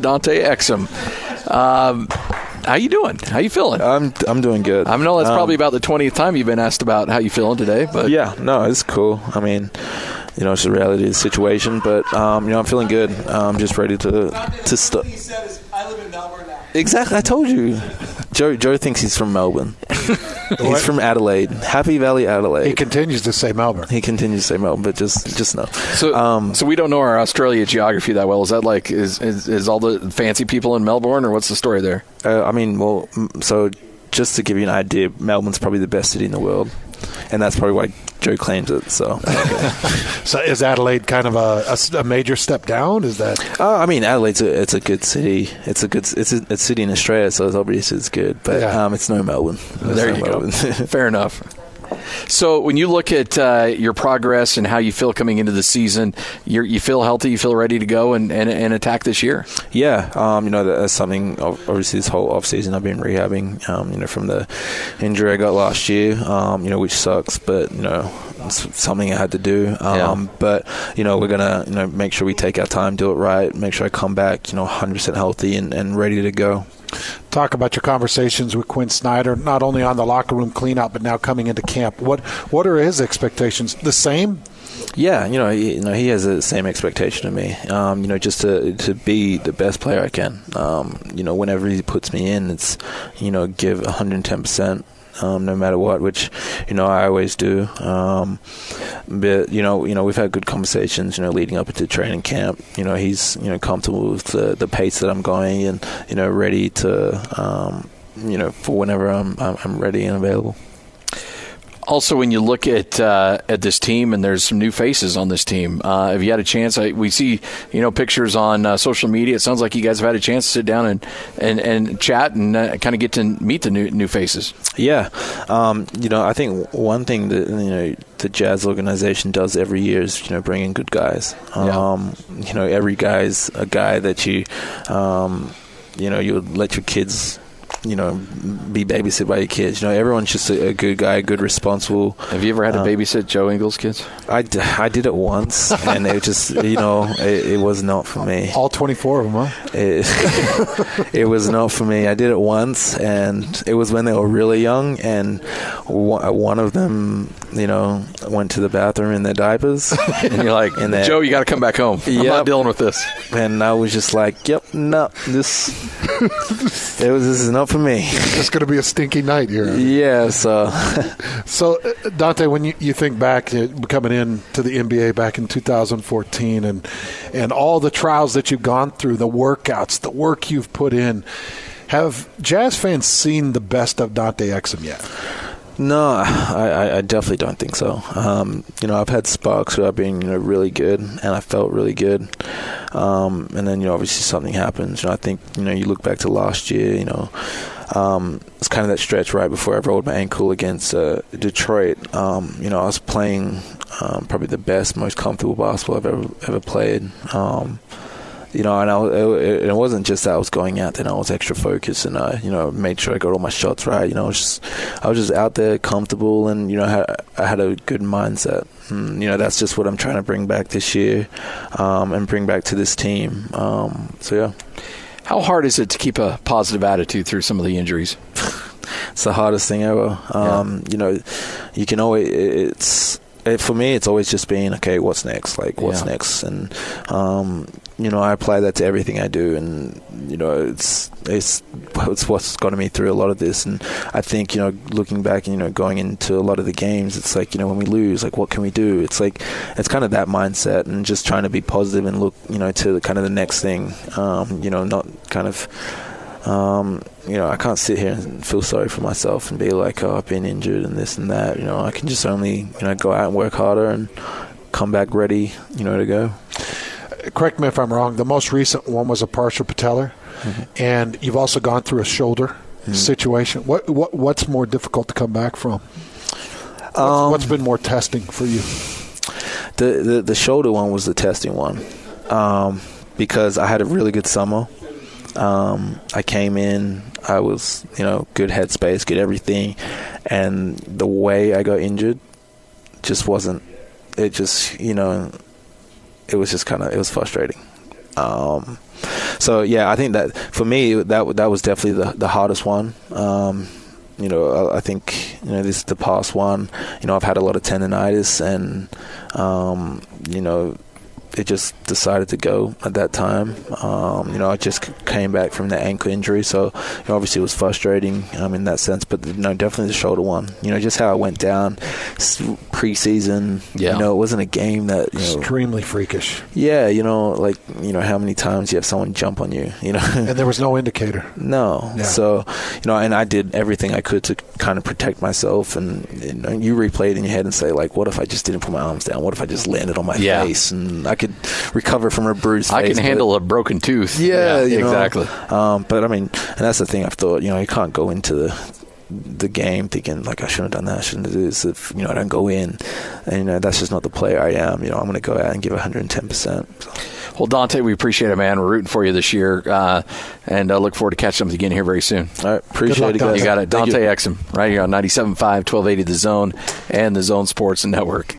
Dante Exum. Um, how you doing? How you feeling? I'm I'm doing good. I know that's Um, probably about the twentieth time you've been asked about how you feeling today, but yeah, no, it's cool. I mean, you know, it's the reality of the situation, but um, you know, I'm feeling good. I'm just ready to to start. He said is, I live in Melbourne now. Exactly, I told you. Joe Joe thinks he's from Melbourne. He's from Adelaide, Happy Valley, Adelaide. He continues to say Melbourne. He continues to say Melbourne, but just just no. So, Um, so we don't know our Australia geography that well. Is that like is, is is all the fancy people in Melbourne, or what's the story there? Uh, I mean, well, so just to give you an idea, Melbourne's probably the best city in the world, and that's probably why Joe claims it. So, So is Adelaide kind of a a major step down? Is that uh, I mean, Adelaide's a, it's a good city. It's a good it's a, it's a city in Australia, so it's obviously it's good, but Yeah. um, it's no Melbourne. It's There no you go. Melbourne. Fair enough. So when you look at uh, your progress and how you feel coming into the season, you're, you feel healthy, you feel ready to go and, and, and attack this year. Yeah, um, you know that's something. Obviously, this whole off season I've been rehabbing. Um, you know, from the injury I got last year. Um, you know, which sucks, but you know, it's something I had to do. Um, Yeah. But you know, we're gonna you know make sure we take our time, do it right, make sure I come back you know 100 percent healthy and, and ready to go. Talk about your conversations with Quin Snyder, not only on the locker room cleanout, but now coming into camp? What what are his expectations? The same? Yeah, you know, he, you know, he has the same expectation of me. Um, you know, just to to be the best player I can. Um, you know, whenever he puts me in, it's you know, give 110 percent. Um, no matter what, which you know I always do. Um, but you know, you know we've had good conversations. You know, leading up into training camp. You know, he's you know comfortable with the, the pace that I'm going, and you know ready to um, you know for whenever I'm I'm, I'm ready and available. Also, when you look at uh, at this team, and there's some new faces on this team, uh, have you had a chance? I, we see you know pictures on uh, social media. It sounds like you guys have had a chance to sit down and and, and chat and uh, kind of get to meet the new new faces. Yeah, um, you know, I think one thing that you know the Jazz organization does every year is you know bring in good guys. Yeah. Um, You know, every guy's a guy that you, um, you know, you would let your kids. You know, be babysit by your kids. You know, everyone's just a, a good guy, good, responsible. Have you ever had to Um, babysit Joe Ingles' kids? I, d- I did it once, and it just, you know, it, it was not for me. All 24 of them, huh? It, it was not for me. I did it once, and it was when they were really young, and one one of them, you know, went to the bathroom in their diapers, And you're like, And that- Joe, you got to come back home. I'm not dealing with this. and I was just like, "Yep, no, this, it was this is not for me." It's going to be a stinky night here. Yeah, so So, uh, Dante, when you, you think back to coming in to the NBA back in 2014 and and all the trials that you've gone through, the workouts, the work you've put in, have Jazz fans seen the best of Dante Exum yet? No, I, I- definitely don't think so. Um, you know, I've had sparks where I've been, you know, really good, and I felt really good. Um, and then, you know, obviously something happens. You know, I think, you know, you look back to last year, you know, um, it's kind of that stretch right before I rolled my ankle against uh, Detroit. Um, you know, I was playing um, probably the best, most comfortable basketball I've ever ever played. Um, you know, and I, it, it wasn't just that I was going out there. and I was extra focused, and I, you know, made sure I got all my shots right. You know, I was just, I was just out there, comfortable, and you know, had, I had a good mindset. And, you know, that's just what I'm trying to bring back this year, um, and bring back to this team. Um, so yeah, How hard is it to keep a positive attitude through some of the injuries? it's the hardest thing ever. Um, You know, you can always it's. It, for me, it's always just being okay. What's next? Like, what's Yeah. next? And um, you know, I apply that to everything I do, and you know, it's it's it's what's gotten me through a lot of this. And I think you know, looking back, and you know, going into a lot of the games, it's like you know, when we lose, like, what can we do? It's like it's kind of that mindset, and just trying to be positive and look, you know, to kind of the next thing. Um, you know, not kind of um, you know, I can't sit here and feel sorry for myself and be like, oh, I've been injured and this and that. You know, I can just only, you know, go out and work harder and come back ready, you know, to go. Correct me if I'm wrong. The most recent one was a partial patellar, and you've also gone through a shoulder situation. What, what what's more difficult to come back from? What's, Um, what's been more testing for you? The, the the shoulder one was the testing one um, because I had a really good summer. Um, I came in, I was you know good headspace, good everything, and the way I got injured just wasn't. It just you know, it was just kind of it was frustrating. Um, so yeah, I think that for me that that was definitely the the hardest one. Um, you know, I, I, think you know this is the past one. You know, I've had a lot of tendonitis, and um, you know, it just decided to go at that time. Um, you know, I just came back from the ankle injury, so you know, obviously it was frustrating um, in that sense. But you know, definitely the shoulder one. You know, just how I went down preseason. Yeah. You know, it wasn't a game that you know, extremely freakish. Yeah, you know, like you know how many times you have someone jump on you. You know, and there was no indicator. No. Yeah. So you know, and I did everything I could to kind of protect myself. And you, know, you replay it in your head and say like, what if I just didn't put my arms down? What if I just landed on my yeah. face and I could recover from a bruise? I face, can handle a broken tooth. Yeah, yeah exactly. Um, but I mean, and that's the thing I've thought. You know, you can't go into the the game thinking like I shouldn't have done that, I shouldn't have done this. If you know I don't go in, and you know that's just not the player I am. You know I'm going to go out and give 110 percent. Well, Dante, we appreciate it, man. We're rooting for you this year, uh, and uh, look forward to catching up again here very soon. All right, appreciate luck, it, guys. You got it, Dante Exum, right here on 97.5, 1280 The Zone, and the Zone Sports Network.